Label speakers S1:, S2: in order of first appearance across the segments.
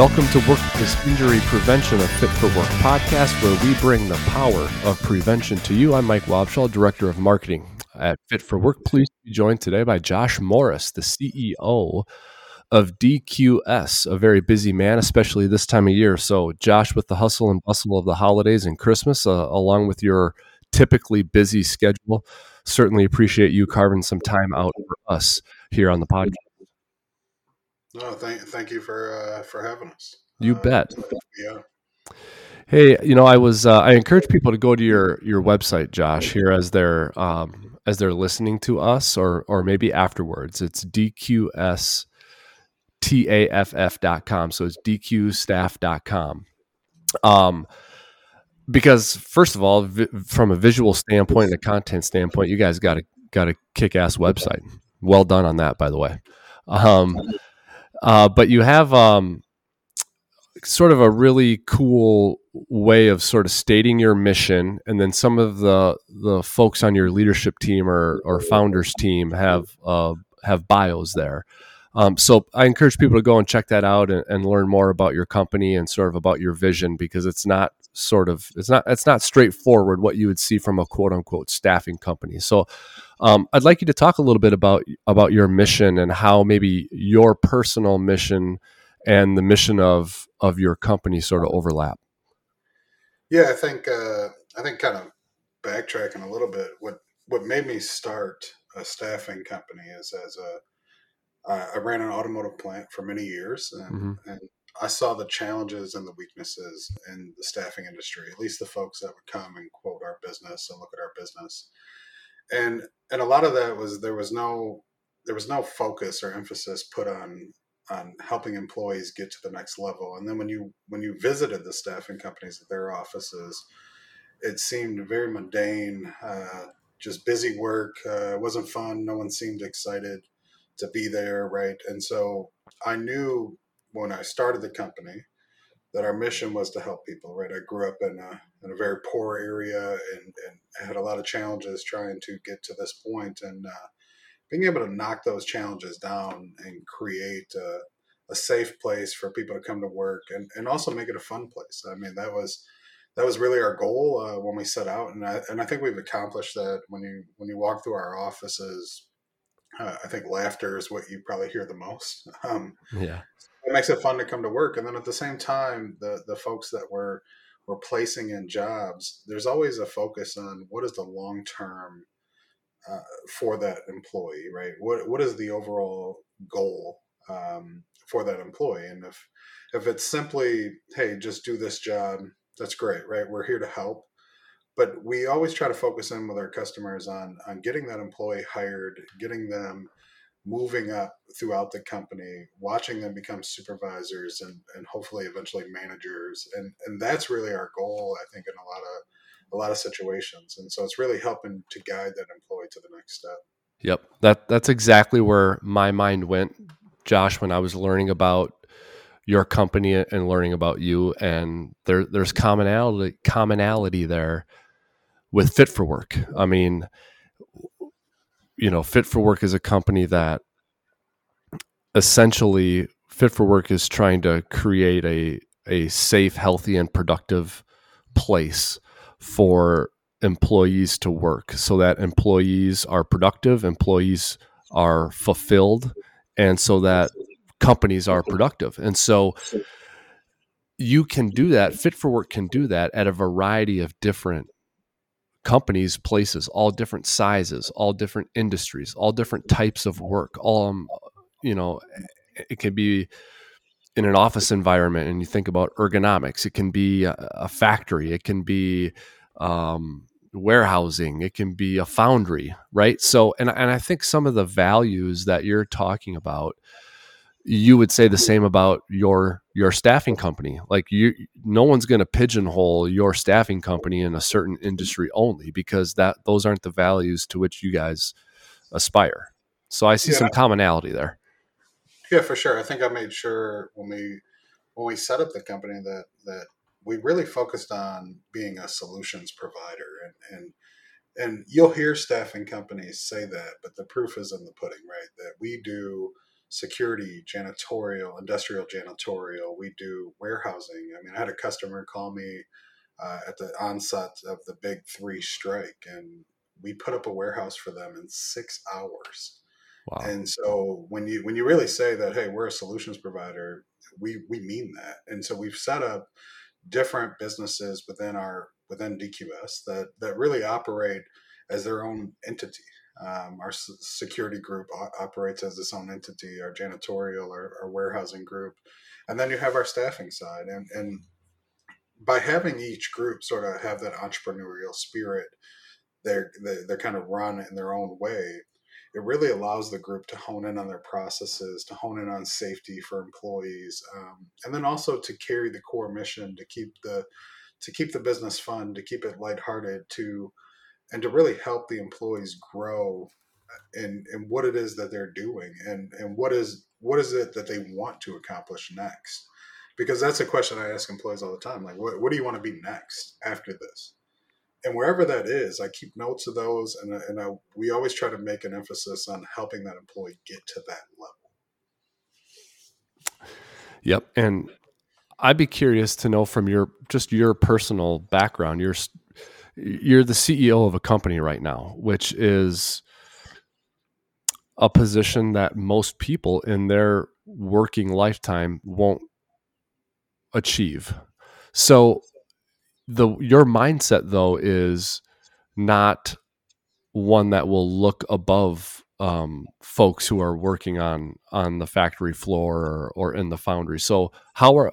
S1: Welcome to Workplace Injury Prevention, a Fit for Work podcast where we bring the power of prevention to you. I'm Mike Wobschall, Director of Marketing at Fit for Work. Pleased to be joined today by Josh Morris, the CEO of DQS, a very busy man, especially this time of year. So, Josh, with the hustle and bustle of the holidays and Christmas, uh, along with your typically busy schedule, certainly appreciate you carving some time out for us here on the podcast.
S2: No, thank thank you for uh, for having us.
S1: You
S2: uh,
S1: bet.
S2: Yeah.
S1: Hey, you know, I was uh, I encourage people to go to your your website, Josh, here as they're um, as they're listening to us, or or maybe afterwards. It's dqstaff.com. So it's dqstaff.com. Um, because first of all, vi- from a visual standpoint and a content standpoint, you guys got a got a kick ass website. Well done on that, by the way. Um, uh, but you have um, sort of a really cool way of sort of stating your mission, and then some of the the folks on your leadership team or or founders team have uh, have bios there. Um, so I encourage people to go and check that out and, and learn more about your company and sort of about your vision because it's not sort of it's not it's not straightforward what you would see from a quote unquote staffing company. So um, I'd like you to talk a little bit about about your mission and how maybe your personal mission and the mission of of your company sort of overlap.
S2: Yeah, I think uh, I think kind of backtracking a little bit. What what made me start a staffing company is as a I ran an automotive plant for many years, and, mm-hmm. and I saw the challenges and the weaknesses in the staffing industry. At least the folks that would come and quote our business and look at our business, and and a lot of that was there was no there was no focus or emphasis put on on helping employees get to the next level. And then when you when you visited the staffing companies at their offices, it seemed very mundane, uh, just busy work. Uh, it wasn't fun. No one seemed excited to be there, right? And so I knew when I started the company that our mission was to help people, right? I grew up in a, in a very poor area and, and had a lot of challenges trying to get to this point and uh, being able to knock those challenges down and create a, a, safe place for people to come to work and, and also make it a fun place. I mean, that was that was really our goal uh, when we set out, and I, and I think we've accomplished that. When you when you walk through our offices, uh, I think laughter is what you probably hear the most. Um,
S1: yeah,
S2: it makes it fun to come to work, and then at the same time, the the folks that we're we're placing in jobs, there's always a focus on what is the long term uh, for that employee, right? What what is the overall goal um, for that employee? And if if it's simply, hey, just do this job, that's great, right? We're here to help, but we always try to focus in with our customers on on getting that employee hired, getting them moving up throughout the company, watching them become supervisors and, and hopefully eventually managers. And, and that's really our goal, I think, in a lot of a lot of situations. And so it's really helping to guide that employee to the next step.
S1: Yep. That that's exactly where my mind went, Josh, when I was learning about your company and learning about you. And there there's commonality commonality there with Fit for Work. I mean, you know, Fit for Work is a company that essentially Fit for Work is trying to create a a safe, healthy, and productive place for employees to work so that employees are productive, employees are fulfilled, and so that companies are productive. And so you can do that. Fit for Work can do that at a variety of different companies, places, all different sizes, all different industries, all different types of work. All, um, you know, it can be in an office environment and you think about ergonomics it can be a, a factory it can be um, warehousing it can be a foundry right so and, and i think some of the values that you're talking about you would say the same about your your staffing company like you no one's going to pigeonhole your staffing company in a certain industry only because that those aren't the values to which you guys aspire so i see yeah. some commonality there
S2: yeah, for sure. I think I made sure when we when we set up the company that that we really focused on being a solutions provider and and and you'll hear staffing companies say that, but the proof is in the pudding, right? That we do security, janitorial, industrial janitorial. We do warehousing. I mean, I had a customer call me uh, at the onset of the big three strike, and we put up a warehouse for them in six hours. Wow. And so when you when you really say that, hey, we're a solutions provider, we we mean that. And so we've set up different businesses within our within DQS that that really operate as their own entity. Um, our security group operates as its own entity. Our janitorial, our, our, warehousing group, and then you have our staffing side. And and by having each group sort of have that entrepreneurial spirit, they're they're, kind of run in their own way it really allows the group to hone in on their processes, to hone in on safety for employees, um, and then also to carry the core mission to keep the to keep the business fun, to keep it lighthearted, to and to really help the employees grow in in what it is that they're doing and and what is what is it that they want to accomplish next because that's a question i ask employees all the time like what, what do you want to be next after this and wherever that is, I keep notes of those, and and I, we always try to make an emphasis on helping that employee get to that level.
S1: Yep, and I'd be curious to know from your just your personal background. You're you're the CEO of a company right now, which is a position that most people in their working lifetime won't achieve. So the your mindset though is not one that will look above um, folks who are working on on the factory floor or, or in the foundry. So how are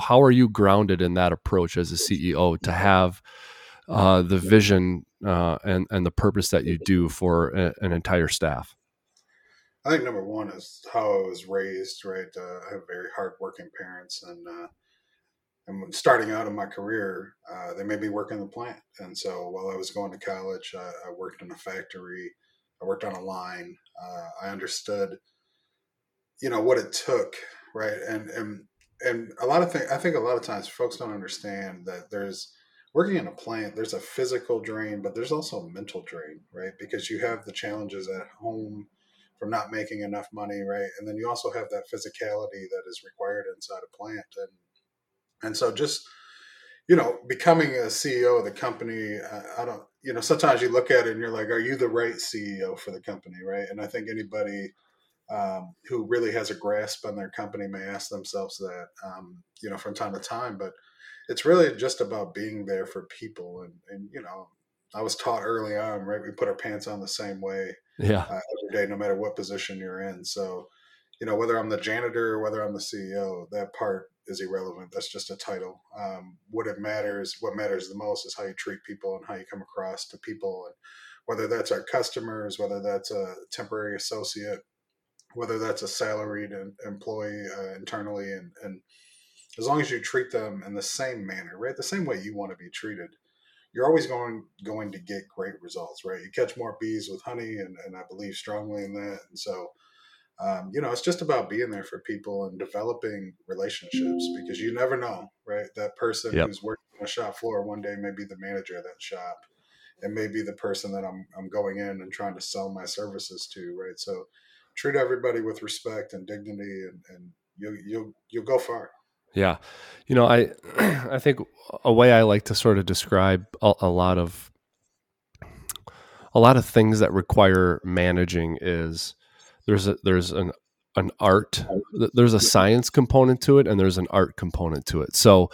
S1: how are you grounded in that approach as a CEO to have uh, the vision uh, and and the purpose that you do for a, an entire staff?
S2: I think number one is how I was raised. Right, uh, I have very hardworking parents, and uh, and starting out in my career, uh, they made me work in the plant. And so while I was going to college, I, I worked in a factory. I worked on a line. Uh, I understood, you know, what it took, right? And and and a lot of things. I think a lot of times folks don't understand that there's working in a plant. There's a physical drain, but there's also a mental drain, right? Because you have the challenges at home from not making enough money, right? And then you also have that physicality that is required inside a plant and and so just, you know, becoming a CEO of the company, I, I don't, you know, sometimes you look at it and you're like, are you the right CEO for the company? Right. And I think anybody um, who really has a grasp on their company may ask themselves that, um, you know, from time to time. But it's really just about being there for people. And, and you know, I was taught early on, right? We put our pants on the same way
S1: yeah.
S2: Uh, every day, no matter what position you're in. So, you know, whether I'm the janitor or whether I'm the CEO, that part is irrelevant. That's just a title. Um, what it matters, what matters the most, is how you treat people and how you come across to people, and whether that's our customers, whether that's a temporary associate, whether that's a salaried employee uh, internally, and and as long as you treat them in the same manner, right, the same way you want to be treated, you're always going going to get great results, right? You catch more bees with honey, and, and I believe strongly in that, and so um, you know, it's just about being there for people and developing relationships because you never know, right? That person yep. who's working on a shop floor one day may be the manager of that shop. and may be the person that I'm, I'm going in and trying to sell my services to, right? So treat everybody with respect and dignity and, and you'll, you'll, you'll go far.
S1: Yeah. You know, I, I think a way I like to sort of describe a, a lot of, a lot of things that require managing is, there's a there's an an art there's a science component to it and there's an art component to it. So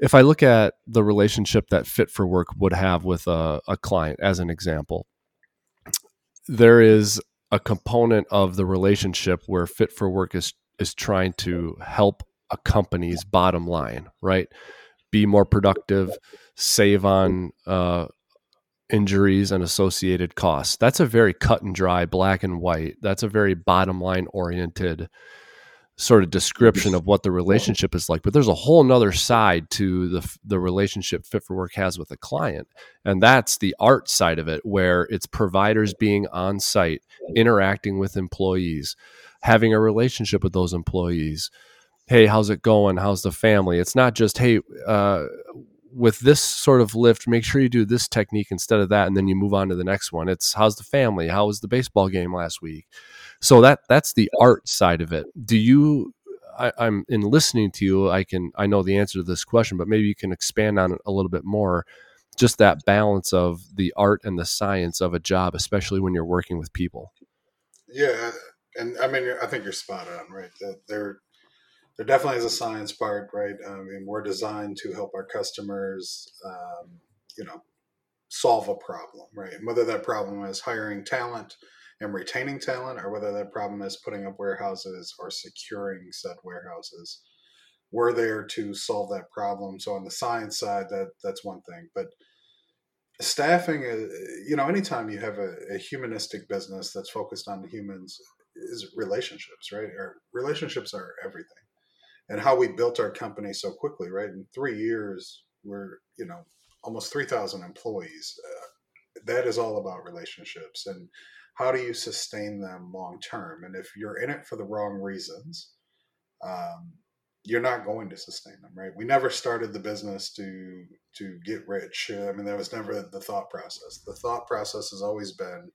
S1: if i look at the relationship that fit for work would have with a, a client as an example there is a component of the relationship where fit for work is is trying to help a company's bottom line right? Be more productive save on uh, injuries and associated costs. That's a very cut and dry, black and white. That's a very bottom line oriented sort of description of what the relationship is like. But there's a whole nother side to the the relationship Fit for Work has with a client, and that's the art side of it, where it's providers being on site, interacting with employees, having a relationship with those employees. Hey, how's it going? How's the family? It's not just hey. Uh, with this sort of lift, make sure you do this technique instead of that, and then you move on to the next one. It's how's the family? How was the baseball game last week? So that that's the art side of it. Do you? I, I'm in listening to you. I can I know the answer to this question, but maybe you can expand on it a little bit more. Just that balance of the art and the science of a job, especially when you're working with people.
S2: Yeah, and I mean, I think you're spot on, right? That there, there definitely is a science part, right? I mean, we're designed to help our customers, um, you know, solve a problem, right? And whether that problem is hiring talent and retaining talent, or whether that problem is putting up warehouses or securing said warehouses, we're there to solve that problem. So on the science side, that that's one thing, but staffing is you know anytime you have a, a, humanistic business that's focused on humans is relationships right or relationships are everything and how we built our company so quickly right in three years we're you know almost 3000 employees uh, that is all about relationships and how do you sustain them long term and if you're in it for the wrong reasons um, you're not going to sustain them, right? We never started the business to to get rich. I mean, that was never the thought process. The thought process has always been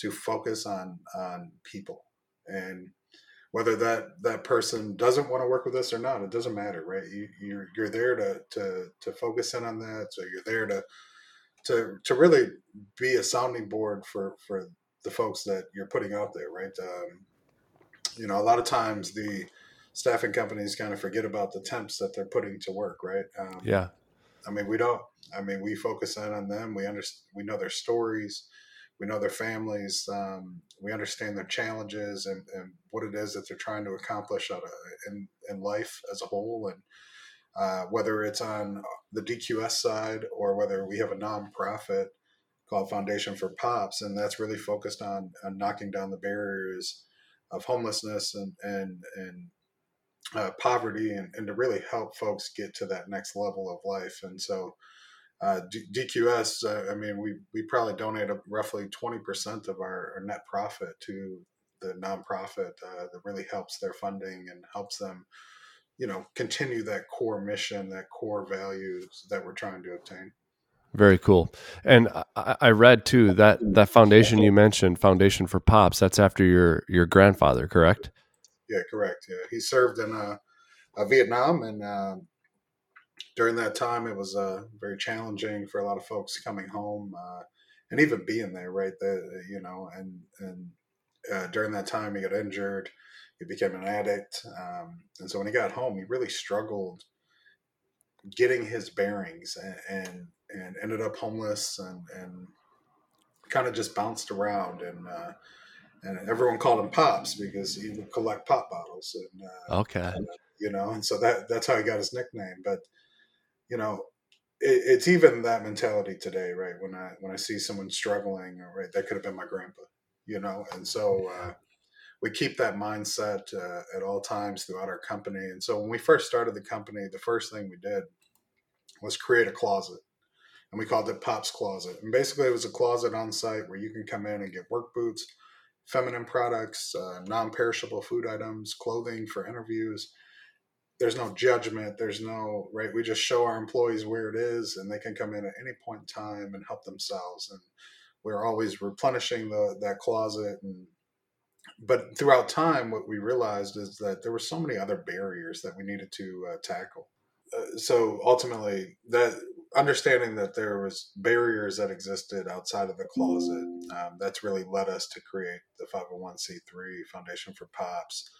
S2: to focus on on people, and whether that that person doesn't want to work with us or not, it doesn't matter, right? You, you're you're there to to to focus in on that. So you're there to to to really be a sounding board for for the folks that you're putting out there, right? Um, you know, a lot of times the staffing companies kind of forget about the temps that they're putting to work, right?
S1: Um, yeah.
S2: I mean, we don't. I mean, we focus in on them. We understand. We know their stories. We know their families. Um, we understand their challenges and, and, what it is that they're trying to accomplish of, in in life as a whole. And uh, whether it's on the DQS side or whether we have a nonprofit called Foundation for Pops, and that's really focused on, on knocking down the barriers of homelessness and and and uh, poverty and, and to really help folks get to that next level of life. And so, uh, D- DQS, uh, I mean, we, we probably donate roughly 20% of our, our, net profit to the nonprofit uh, that really helps their funding and helps them, you know, continue that core mission, that core values that we're trying to obtain.
S1: Very cool. And I, I read too that that foundation you mentioned, Foundation for Pops, that's after your your grandfather, correct?
S2: yeah, correct. Yeah, he served in uh, uh, Vietnam, and uh, during that time, it was uh, very challenging for a lot of folks coming home uh, and even being there. Right, there, you know, and and uh, during that time, he got injured. He became an addict, um, and so when he got home, he really struggled getting his bearings, and and, and ended up homeless, and and kind of just bounced around and and everyone called him Pops because he would collect pop bottles. And,
S1: uh, okay,
S2: you know, and so that that's how he got his nickname. But you know, it, it's even that mentality today, right? When I when I see someone struggling, right, that could have been my grandpa, you know, and so. Uh, we keep that mindset uh, at all times throughout our company. And so when we first started the company, the first thing we did was create a closet and we called it Pop's Closet. And basically, it was a closet on site where you can come in and get work boots, feminine products, uh, non perishable food items, clothing for interviews. There's no judgment. There's no, right? We just show our employees where it is and they can come in at any point in time and help themselves. And we're always replenishing the, that closet. And, but throughout time, what we realized is that there were so many other barriers that we needed to uh, tackle. Uh, so ultimately, that understanding that there was barriers that existed outside of the closet um, that's really led us to create the 501c3 foundation for pops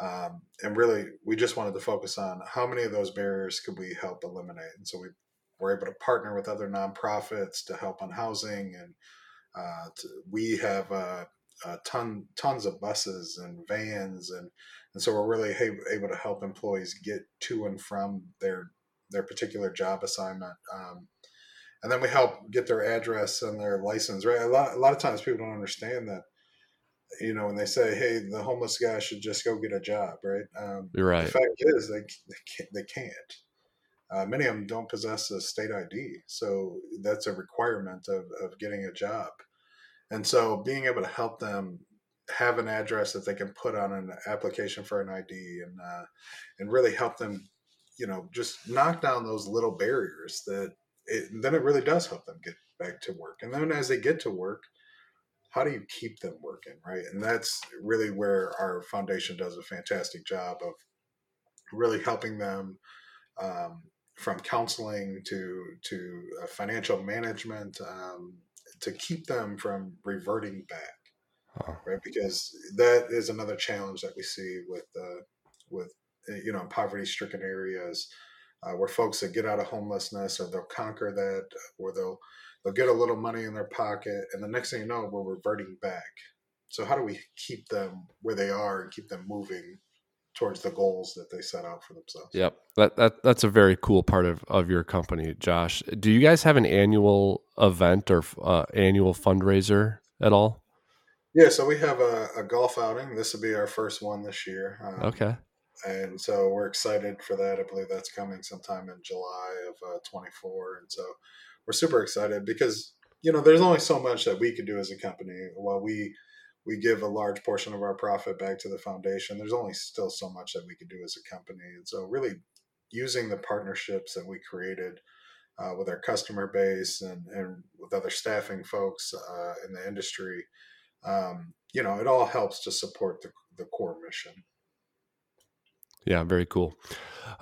S2: um, and really we just wanted to focus on how many of those barriers could we help eliminate and so we were able to partner with other nonprofits to help on housing and uh, to, we have uh, uh, ton tons of buses and vans and and so we're really able to help employees get to and from their their particular job assignment. Um, and then we help get their address and their license. Right, a lot a lot of times people don't understand that. You know, when they say, "Hey, the homeless guy should just go get a job," right? Um,
S1: You're right.
S2: The fact is, they they can't. They can't. Uh, many of them don't possess a state ID, so that's a requirement of, of getting a job. And so, being able to help them have an address that they can put on an application for an ID and uh, and really help them you know, just knock down those little barriers that it, then it really does help them get back to work. And then as they get to work, how do you keep them working, right? And that's really where our foundation does a fantastic job of really helping them um, from counseling to to uh, financial management um, to keep them from reverting back, right? Because that is another challenge that we see with uh, with you know poverty stricken areas uh, where folks that get out of homelessness or they'll conquer that or they'll they'll get a little money in their pocket and the next thing you know we're reverting back. So how do we keep them where they are and keep them moving towards the goals that they set out for themselves?
S1: Yep. That, that that's a very cool part of, of your company josh. Do you guys have an annual event or uh, annual fundraiser at all?
S2: Yeah so we have a, a golf outing. This will be our first one this year.
S1: Um, okay
S2: and so we're excited for that. I believe that's coming sometime in July of uh, 24, and so we're super excited because you know there's only so much that we can do as a company. While we we give a large portion of our profit back to the foundation, there's only still so much that we can do as a company, and so really using the partnerships that we created. Uh, with our customer base and, and with other staffing folks uh, in the industry, um, you know, it all helps to support the, the core mission.
S1: Yeah, very cool.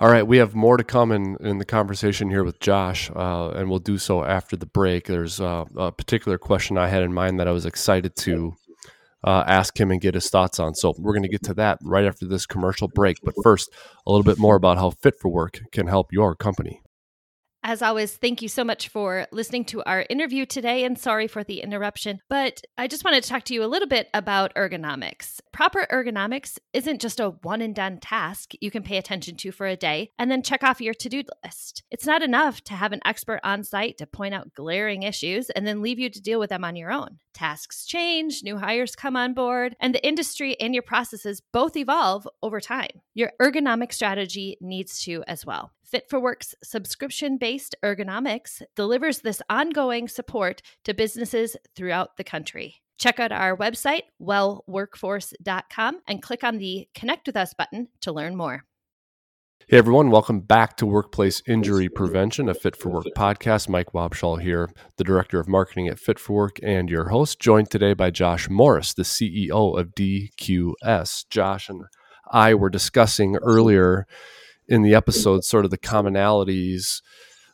S1: All right, we have more to come in, in the conversation here with Josh, uh, and we'll do so after the break. There's uh, a particular question I had in mind that I was excited to uh, ask him and get his thoughts on. So we're going to get to that right after this commercial break. But first, a little bit more about how Fit for Work can help your company.
S3: As always, thank you so much for listening to our interview today and sorry for the interruption. But I just wanted to talk to you a little bit about ergonomics. Proper ergonomics isn't just a one and done task you can pay attention to for a day and then check off your to do list. It's not enough to have an expert on site to point out glaring issues and then leave you to deal with them on your own. Tasks change, new hires come on board, and the industry and your processes both evolve over time. Your ergonomic strategy needs to as well. Fit for Work's subscription based ergonomics delivers this ongoing support to businesses throughout the country. Check out our website, wellworkforce.com, and click on the Connect with Us button to learn more.
S1: Hey everyone, welcome back to Workplace Injury Prevention, a Fit for Work podcast. Mike Wobschall here, the Director of Marketing at Fit for Work, and your host, joined today by Josh Morris, the CEO of DQS. Josh and I were discussing earlier in the episode sort of the commonalities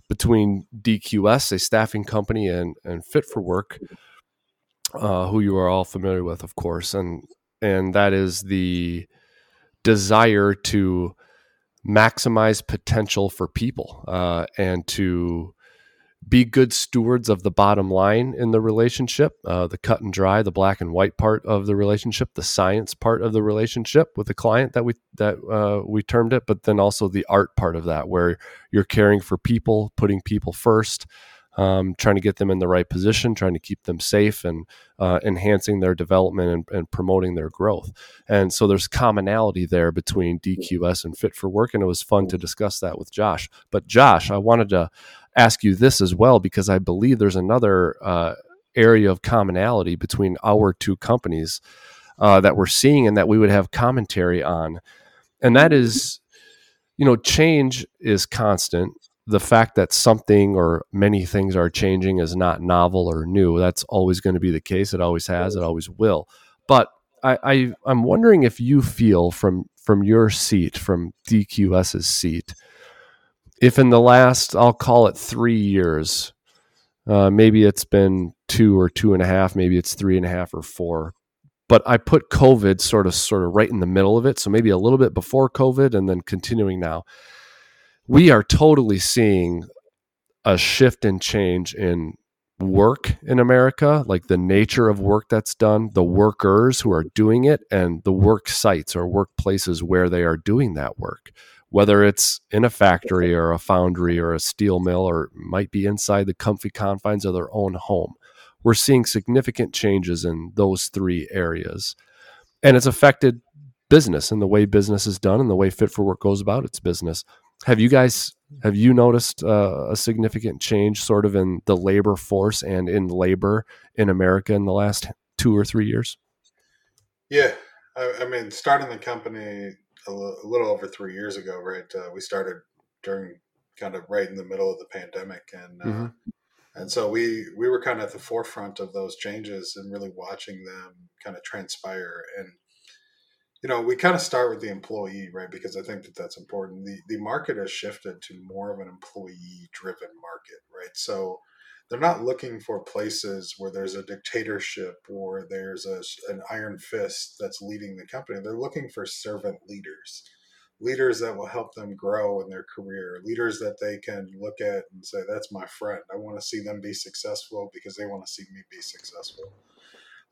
S1: between DQS, a staffing company, and and Fit for Work, uh, who you are all familiar with, of course, and and that is the desire to maximize potential for people uh, and to be good stewards of the bottom line in the relationship, uh, the cut and dry, the black and white part of the relationship, the science part of the relationship with the client that we that uh, we termed it, but then also the art part of that, where you're caring for people, putting people first, um, trying to get them in the right position, trying to keep them safe, and uh, enhancing their development and, and, promoting their growth. And so there's commonality there between DQS and Fit for Work, and it was fun to discuss that with Josh. But Josh, I wanted to ask you this as well because I believe there's another uh, area of commonality between our two companies uh, that we're seeing and that we would have commentary on, and that is, you know, change is constant. The fact that something or many things are changing is not novel or new. That's always going to be the case. It always has. It always will. But I, I I'm wondering if you feel from from your seat, from DQS's seat, if in the last, I'll call it three years, uh, maybe it's been two or two and a half, maybe it's three and a half or four. But I put COVID sort of sort of right in the middle of it, so maybe a little bit before COVID and then continuing now. We are totally seeing a shift and change in work in America, like the nature of work that's done, the workers who are doing it, and the work sites or workplaces where they are doing that work whether it's in a factory or a foundry or a steel mill or might be inside the comfy confines of their own home. We're seeing significant changes in those three areas. And it's affected business and the way business is done and the way Fit for Work goes about its business. Have you guys have you noticed uh, a significant change sort of in the labor force and in labor in America in the last two or three years?
S2: Yeah, I, I mean, starting the company a, l- a little over three years ago, right? Uh, we started during kind of right in the middle of the pandemic, and uh, mm-hmm. And so we we were kind of at the forefront of those changes and really watching them kind of transpire. And you know, we kind of start with the employee, right? Because I think that that's important. The the market has shifted to more of an employee driven market, right? So they're not looking for places where there's a dictatorship or there's a, an iron fist that's leading the company. They're looking for servant leaders, leaders that will help them grow in their career, leaders that they can look at and say, "That's my friend. I want to see them be successful because they want to see me be successful."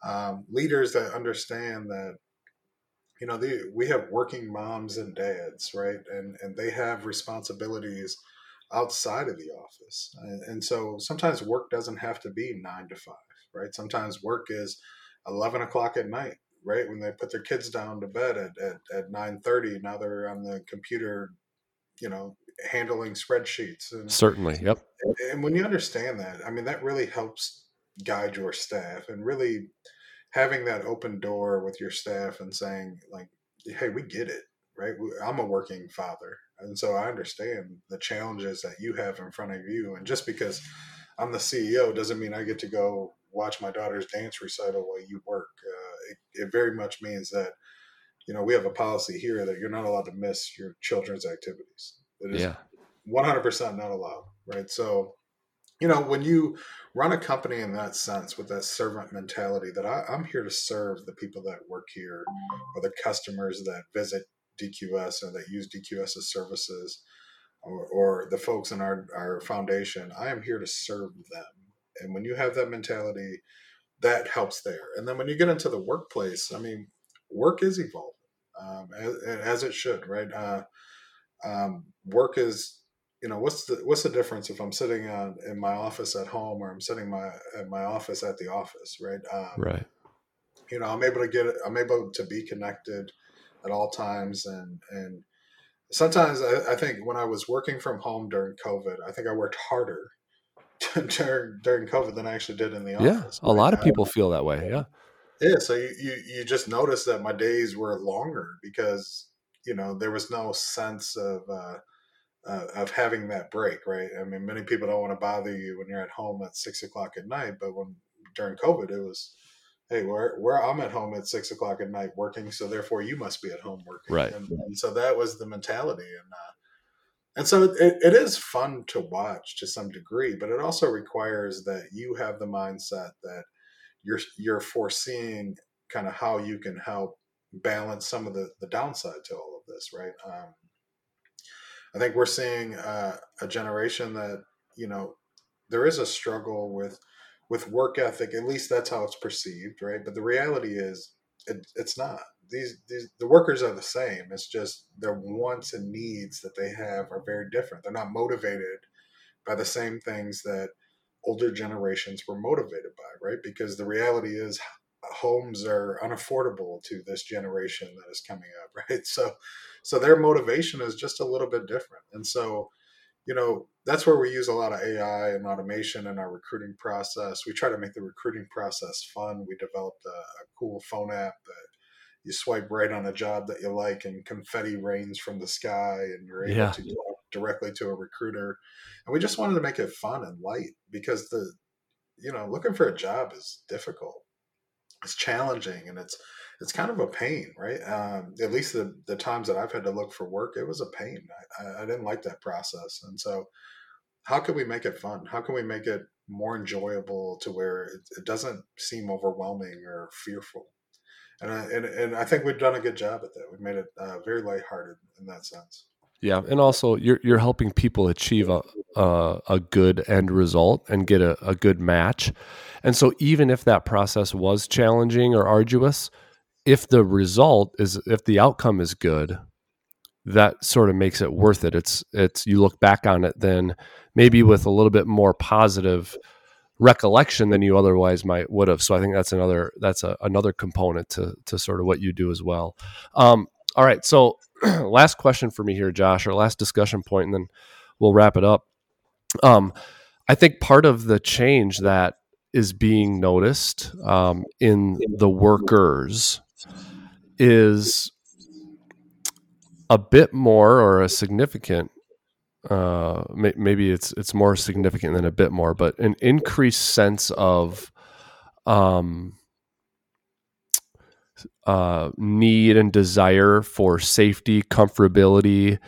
S2: Um, leaders that understand that you know we have working moms and dads right and and they have responsibilities outside of the office. And, so sometimes work doesn't have to be nine to five, right? Sometimes work is 11 o'clock at night, right? When they put their kids down to bed at, at, at 9.30, now they're on the computer, you know, handling spreadsheets. And,
S1: Certainly, yep.
S2: And, and when you understand that, I mean, that really helps guide your staff and really having that open door with your staff and saying like, hey, we get it, right? I'm a working father and so I understand the challenges that you have in front of you. And just because I'm the CEO doesn't mean I get to go watch my daughter's dance recital while you work. Uh, it, it very much means that, you know, we have a policy here that you're not allowed to miss your children's activities. It is yeah. 100% not allowed, right? So, you know, when you run a company in that sense with that servant mentality that I, I'm here to serve the people that work here or the customers that visit DQS or that use DQS's services or, or the folks in our, our foundation, I am here to serve them. And when you have that mentality, that helps there. And then when you get into the workplace, I mean, work is evolving um, as, as, it should, right? Uh, um, work is, you know, what's the what's the difference if I'm sitting on, in my office at home or I'm sitting my at my office at the office, right? Um,
S1: right.
S2: You know, I'm able to get I'm able to be connected at all times and and sometimes I, I, think when I was working from home during COVID, I think I worked harder during during COVID than I actually did in the office.
S1: Yeah, a lot of people feel that way. Yeah,
S2: yeah. So you, you you just notice that my days were longer because you know there was no sense of. Uh, uh, of having that break, right? I mean, many people don't want to bother you when you're at home at six o'clock at night, but when during COVID, it was hey, where where I'm at home at six o'clock at night working, so therefore you must be at home working.
S1: Right.
S2: And, and so that was the mentality, and uh, and so it, it is fun to watch to some degree, but it also requires that you have the mindset that you're you're foreseeing kind of how you can help balance some of the the downside to all of this, right? Um, I think we're seeing uh, a generation that you know there is a struggle with with work ethic. At least that's how it's perceived, right? But the reality is, it, it's not. These, these the workers are the same. It's just their wants and needs that they have are very different. They're not motivated by the same things that older generations were motivated by, right? Because the reality is homes are unaffordable to this generation that is coming up, right? So so their motivation is just a little bit different. And so you know, that's where we use a lot of AI and automation in our recruiting process. We try to make the recruiting process fun. We developed a, a cool phone app that you swipe right on a job that you like and confetti rains from the sky and you're able yeah. to talk directly to a recruiter. And we just wanted to make it fun and light because the, you know, looking for a job is difficult. It's challenging and it's it's kind of a pain, right? Um, at least the, the times that I've had to look for work, it was a pain. I, I didn't like that process. And so, how can we make it fun? How can we make it more enjoyable to where it, it doesn't seem overwhelming or fearful? And I, and, and I think we've done a good job at that. We've made it uh, very lighthearted in that sense.
S1: Yeah, and also you're you're helping people achieve a a, a good end result and get a, a good match. And so even if that process was challenging or arduous, if the result is if the outcome is good that sort of makes it worth it. It's it's you look back on it then maybe with a little bit more positive recollection than you otherwise might would have. So i think that's another that's a, another component to to sort of what you do as well. Um, all right so last question for me here josh or last discussion point and then we'll wrap it up. Um, i think part of the change that is being noticed um, in the workers is a bit more or a significant uh, may, maybe it's it's more significant than a bit more, but an increased sense of um, uh, need and desire for safety, comfortability,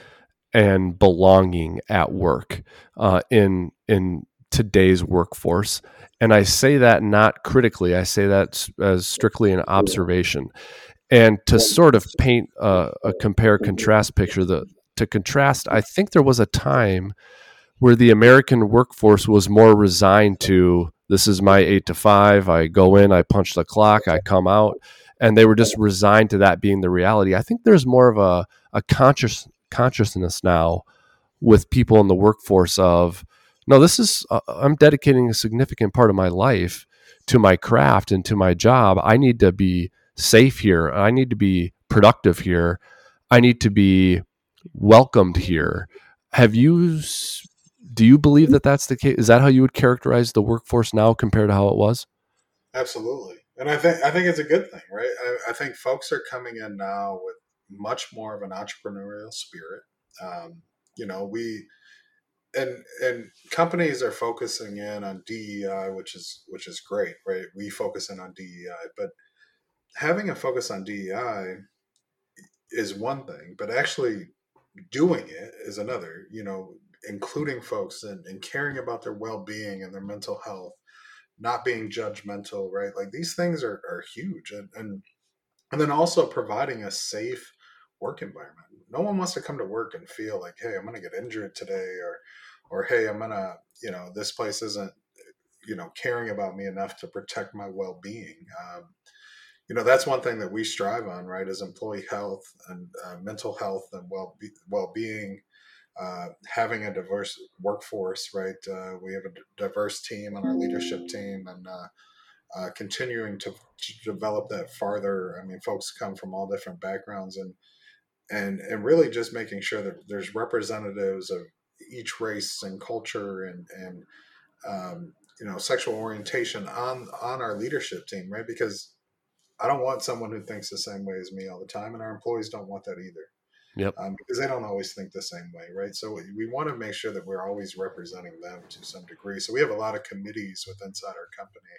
S1: and belonging at work uh, in in today's workforce. And I say that not critically. I say that as strictly an observation. And to sort of paint a, a compare contrast picture, the to contrast, I think there was a time where the American workforce was more resigned to this is my eight to five. I go in, I punch the clock, I come out, and they were just resigned to that being the reality. I think there's more of a, a conscious consciousness now with people in the workforce of no, this is uh, I'm dedicating a significant part of my life to my craft and to my job. I need to be safe here. I need to be productive here. I need to be welcomed here. Have you do you believe that that's the case? Is that how you would characterize the workforce now compared to how it was?
S2: Absolutely, and I think I think it's a good thing, right? I, I think folks are coming in now with much more of an entrepreneurial spirit. Um, you know, we and and companies are focusing in on DEI, which is which is great, right? We focus in on DEI, but having a focus on DEI is one thing, but actually doing it is another. You know, including folks and, and caring about their well-being and their mental health, not being judgmental, right? Like these things are, are huge. And, and and then also providing a safe work environment. No one wants to come to work and feel like, hey, I'm gonna get injured today or or hey, I'm gonna, you know, this place isn't, you know, caring about me enough to protect my well-being. Um, you know that's one thing that we strive on right is employee health and uh, mental health and well well-being uh, having a diverse workforce right? Uh, we have a diverse team on our leadership team and uh, uh, continuing to, to, develop that farther. I mean folks come from all different backgrounds and and and really just making sure that there's representatives of each race and culture and and um, you know sexual orientation on on our leadership team right? Because I don't want someone who thinks the same way as me all the time, and our employees don't want that either.
S1: Yep.
S2: Um, because they don't always think the same way, right? So we, we want to make sure that we're always representing them to some degree. So we have a lot of committees with inside our company,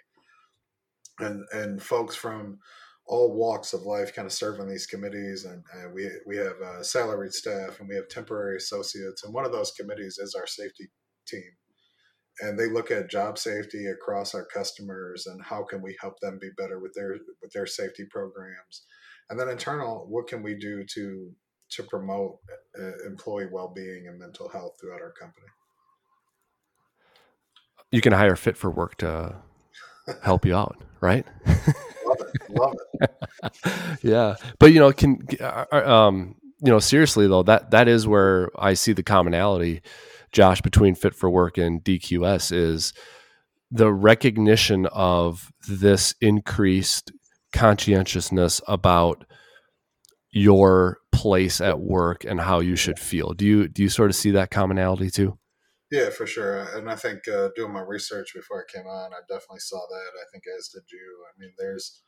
S2: and and folks from all walks of life kind of serve on these committees, and, and we we have uh, salaried staff and we have temporary associates, and one of those committees is our safety team and they look at job safety across our customers and how can we help them be better with their with their safety programs. And then internal what can we do to to promote uh, employee well-being and mental health throughout our company?
S1: You can hire fit for work to help you out right?
S2: Love it. Love it.
S1: Yeah. But you know can uh, uh, um you know seriously though that that is where i see the commonality Josh, between Fit for Work and DQS is the recognition of this increased conscientiousness about your place at work and how you should feel. Do you do you sort of see that commonality too?
S2: Yeah, for sure. And I think uh, doing my research before I came on, I definitely saw that. I think as did you. I mean, there's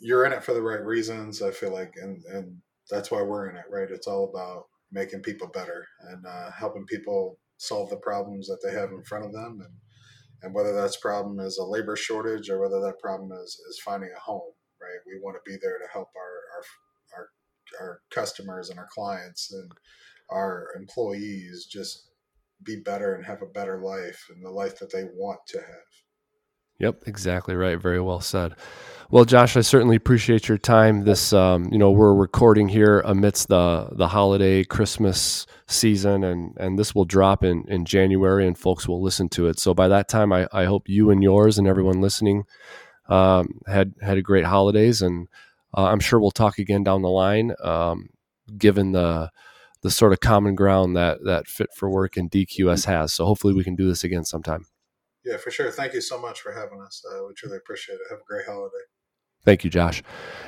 S2: you're in it for the right reasons. I feel like, and and that's why we're in it, right? It's all about making people better and uh, helping people solve the problems that they have in front of them and and whether that's problem is a labor shortage or whether that problem is, is finding a home right we want to be there to help our, our our our customers and our clients and our employees just be better and have a better life and the life that they want to have
S1: Yep, exactly right. Very well said. Well, Josh, I certainly appreciate your time. This, um, you know, we're recording here amidst the the holiday Christmas season, and and this will drop in in January, and folks will listen to it. So by that time, I, I hope you and yours and everyone listening um, had had a great holidays, and uh, I'm sure we'll talk again down the line, um, given the the sort of common ground that that Fit for Work and DQS has. So hopefully, we can do this again sometime.
S2: Yeah, for sure. Thank you so much for having us. Uh, we truly appreciate it. Have a great holiday.
S1: Thank you, Josh.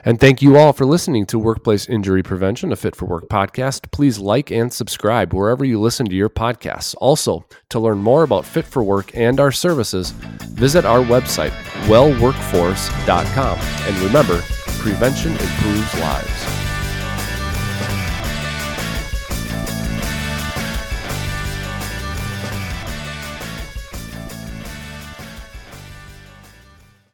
S1: And thank you all for listening to Workplace Injury Prevention, a Fit for Work podcast. Please like and subscribe wherever you listen to your podcasts. Also, to learn more about Fit for Work and our services, visit our website, wellworkforce.com. And remember, prevention improves lives.